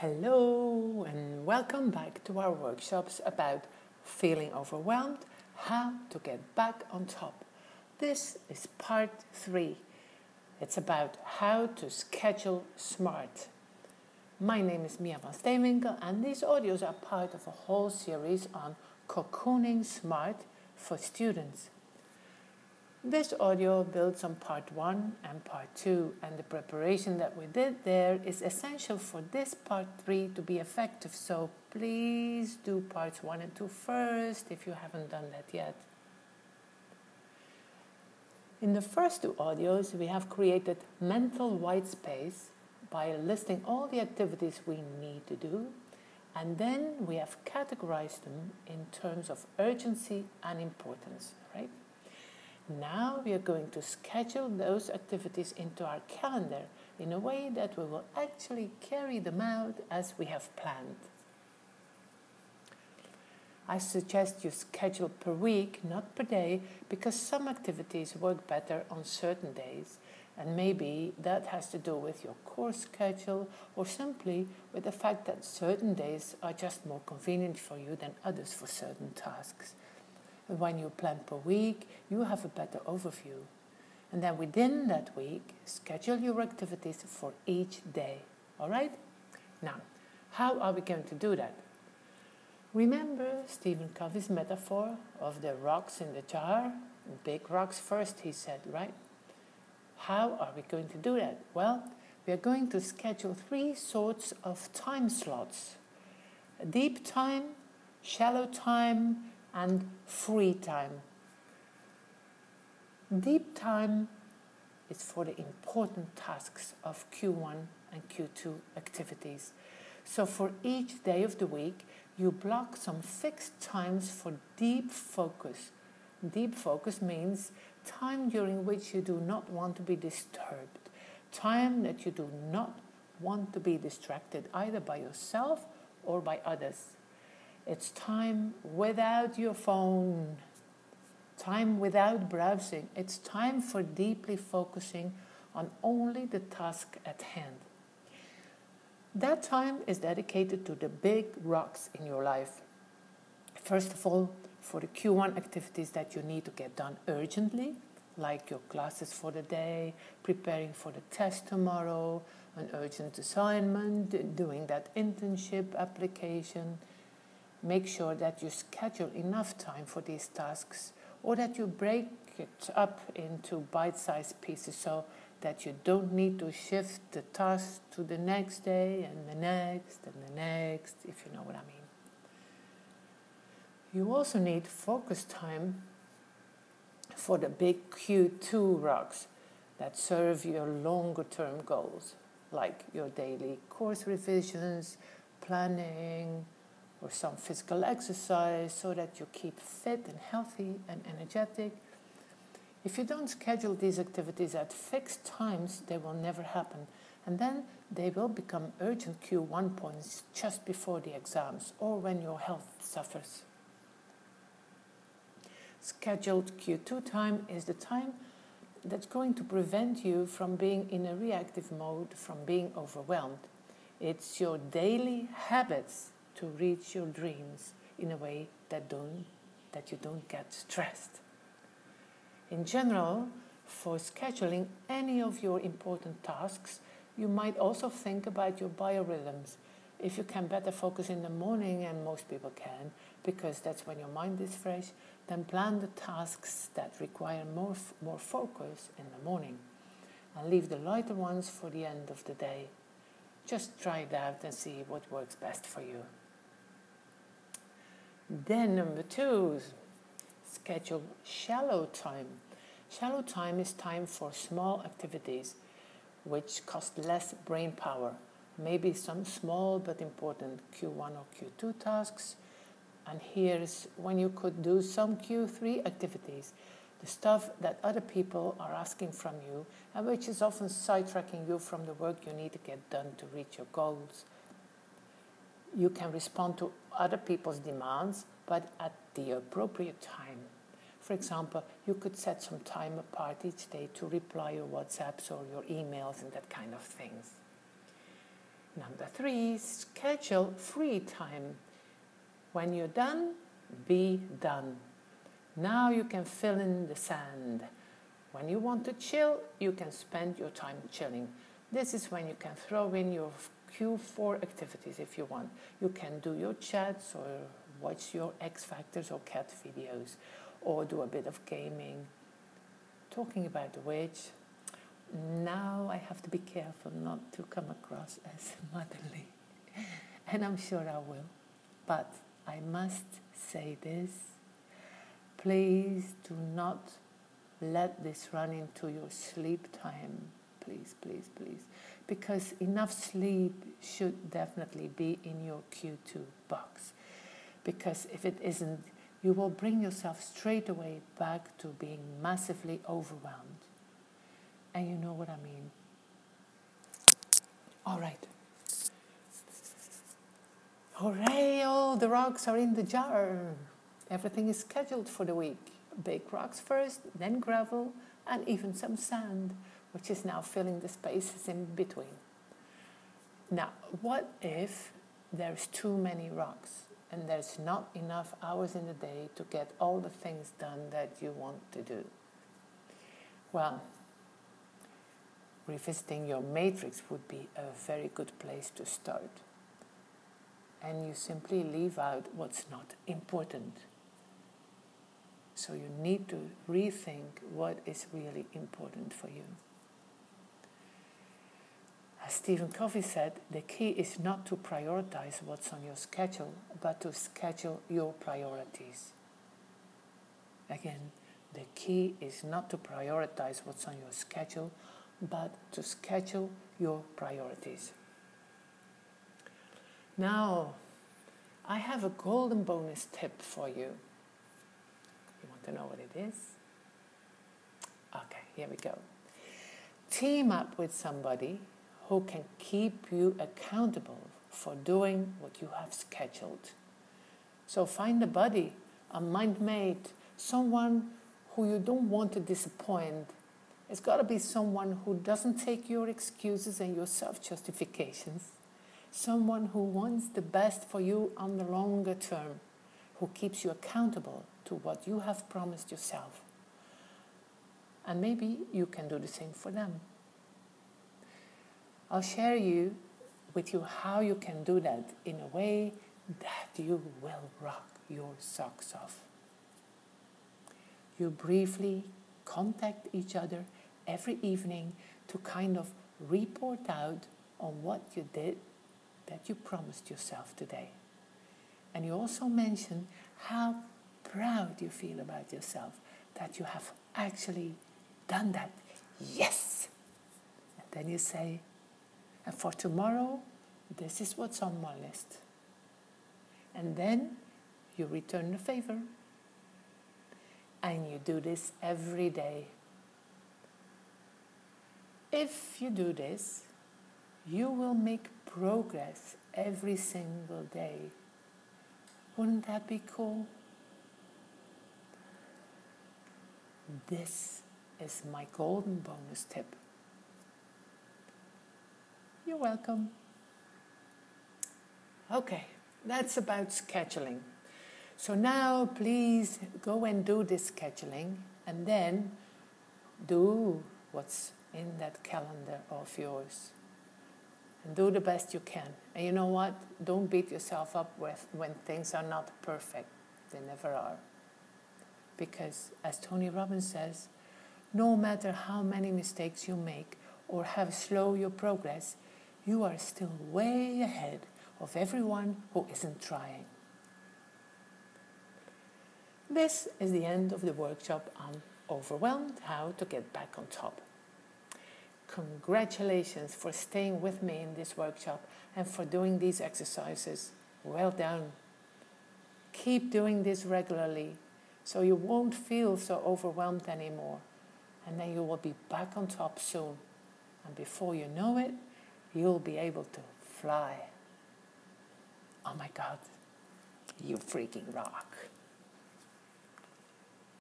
Hello, and welcome back to our workshops about feeling overwhelmed, how to get back on top. This is part three. It's about how to schedule smart. My name is Mia van Steenwinkel, and these audios are part of a whole series on cocooning smart for students. This audio builds on part one and part two, and the preparation that we did there is essential for this part three to be effective. So please do parts one and two first if you haven't done that yet. In the first two audios, we have created mental white space by listing all the activities we need to do, and then we have categorized them in terms of urgency and importance, right? Now we are going to schedule those activities into our calendar in a way that we will actually carry them out as we have planned. I suggest you schedule per week, not per day, because some activities work better on certain days. And maybe that has to do with your course schedule or simply with the fact that certain days are just more convenient for you than others for certain tasks. When you plan per week, you have a better overview. And then within that week, schedule your activities for each day. All right? Now, how are we going to do that? Remember Stephen Covey's metaphor of the rocks in the jar? Big rocks first, he said, right? How are we going to do that? Well, we are going to schedule three sorts of time slots deep time, shallow time, and free time. Deep time is for the important tasks of Q1 and Q2 activities. So for each day of the week, you block some fixed times for deep focus. Deep focus means time during which you do not want to be disturbed, time that you do not want to be distracted either by yourself or by others. It's time without your phone, time without browsing. It's time for deeply focusing on only the task at hand. That time is dedicated to the big rocks in your life. First of all, for the Q1 activities that you need to get done urgently, like your classes for the day, preparing for the test tomorrow, an urgent assignment, doing that internship application, make sure that you schedule enough time for these tasks or that you break it up into bite sized pieces so that you don't need to shift the task to the next day and the next and the next, if you know what I mean. You also need focus time for the big Q2 rocks that serve your longer term goals, like your daily course revisions, planning, or some physical exercise so that you keep fit and healthy and energetic. If you don't schedule these activities at fixed times, they will never happen. And then they will become urgent Q1 points just before the exams or when your health suffers. Scheduled Q2 time is the time that's going to prevent you from being in a reactive mode, from being overwhelmed. It's your daily habits to reach your dreams in a way that don't that you don't get stressed. In general, for scheduling any of your important tasks, you might also think about your biorhythms. If you can better focus in the morning, and most people can, because that's when your mind is fresh, then plan the tasks that require more, more focus in the morning and leave the lighter ones for the end of the day. Just try it out and see what works best for you. Then number two, is schedule shallow time. Shallow time is time for small activities which cost less brain power. Maybe some small but important Q1 or Q2 tasks. And here's when you could do some Q3 activities, the stuff that other people are asking from you and which is often sidetracking you from the work you need to get done to reach your goals you can respond to other people's demands, but at the appropriate time. For example, you could set some time apart each day to reply your WhatsApps or your emails and that kind of things. Number three, schedule free time. When you're done, be done. Now you can fill in the sand. When you want to chill, you can spend your time chilling. This is when you can throw in your Q4 activities if you want. You can do your chats or watch your X Factors or cat videos or do a bit of gaming. Talking about which, now I have to be careful not to come across as motherly. And I'm sure I will. But I must say this please do not let this run into your sleep time. Please, please, please. Because enough sleep should definitely be in your Q2 box. Because if it isn't, you will bring yourself straight away back to being massively overwhelmed. And you know what I mean. All right. Hooray, all the rocks are in the jar. Everything is scheduled for the week. Big rocks first, then gravel, and even some sand, which is now filling the spaces in between. Now, what if there's too many rocks and there's not enough hours in the day to get all the things done that you want to do? Well, revisiting your matrix would be a very good place to start. And you simply leave out what's not important. So you need to rethink what is really important for you. As Stephen Covey said, the key is not to prioritize what's on your schedule, but to schedule your priorities. Again, the key is not to prioritize what's on your schedule, but to schedule your priorities. Now, I have a golden bonus tip for you. You want to know what it is? Okay, here we go. Team up with somebody who can keep you accountable for doing what you have scheduled. So find a buddy, a mind mate, someone who you don't want to disappoint it's got to be someone who doesn't take your excuses and your self justifications. Someone who wants the best for you on the longer term, who keeps you accountable to what you have promised yourself. And maybe you can do the same for them. I'll share you with you how you can do that in a way that you will rock your socks off. You briefly contact each other every evening to kind of report out on what you did that you promised yourself today. And you also mention how proud you feel about yourself that you have actually done that. Yes! And then you say, and for tomorrow, this is what's on my list. And then you return the favor. And you do this every day if you do this, you will make progress every single day. Wouldn't that be cool? This is my golden bonus tip. You're welcome. Okay, that's about scheduling. So now please go and do this scheduling and then do what's in that calendar of yours. And do the best you can. And you know what? Don't beat yourself up with when things are not perfect. They never are. Because, as Tony Robbins says, no matter how many mistakes you make or how slow your progress, you are still way ahead of everyone who isn't trying. This is the end of the workshop on overwhelmed, how to get back on top. Congratulations for staying with me in this workshop and for doing these exercises. Well done. Keep doing this regularly so you won't feel so overwhelmed anymore. And then you will be back on top soon. And before you know it, you'll be able to fly. Oh my God, you freaking rock.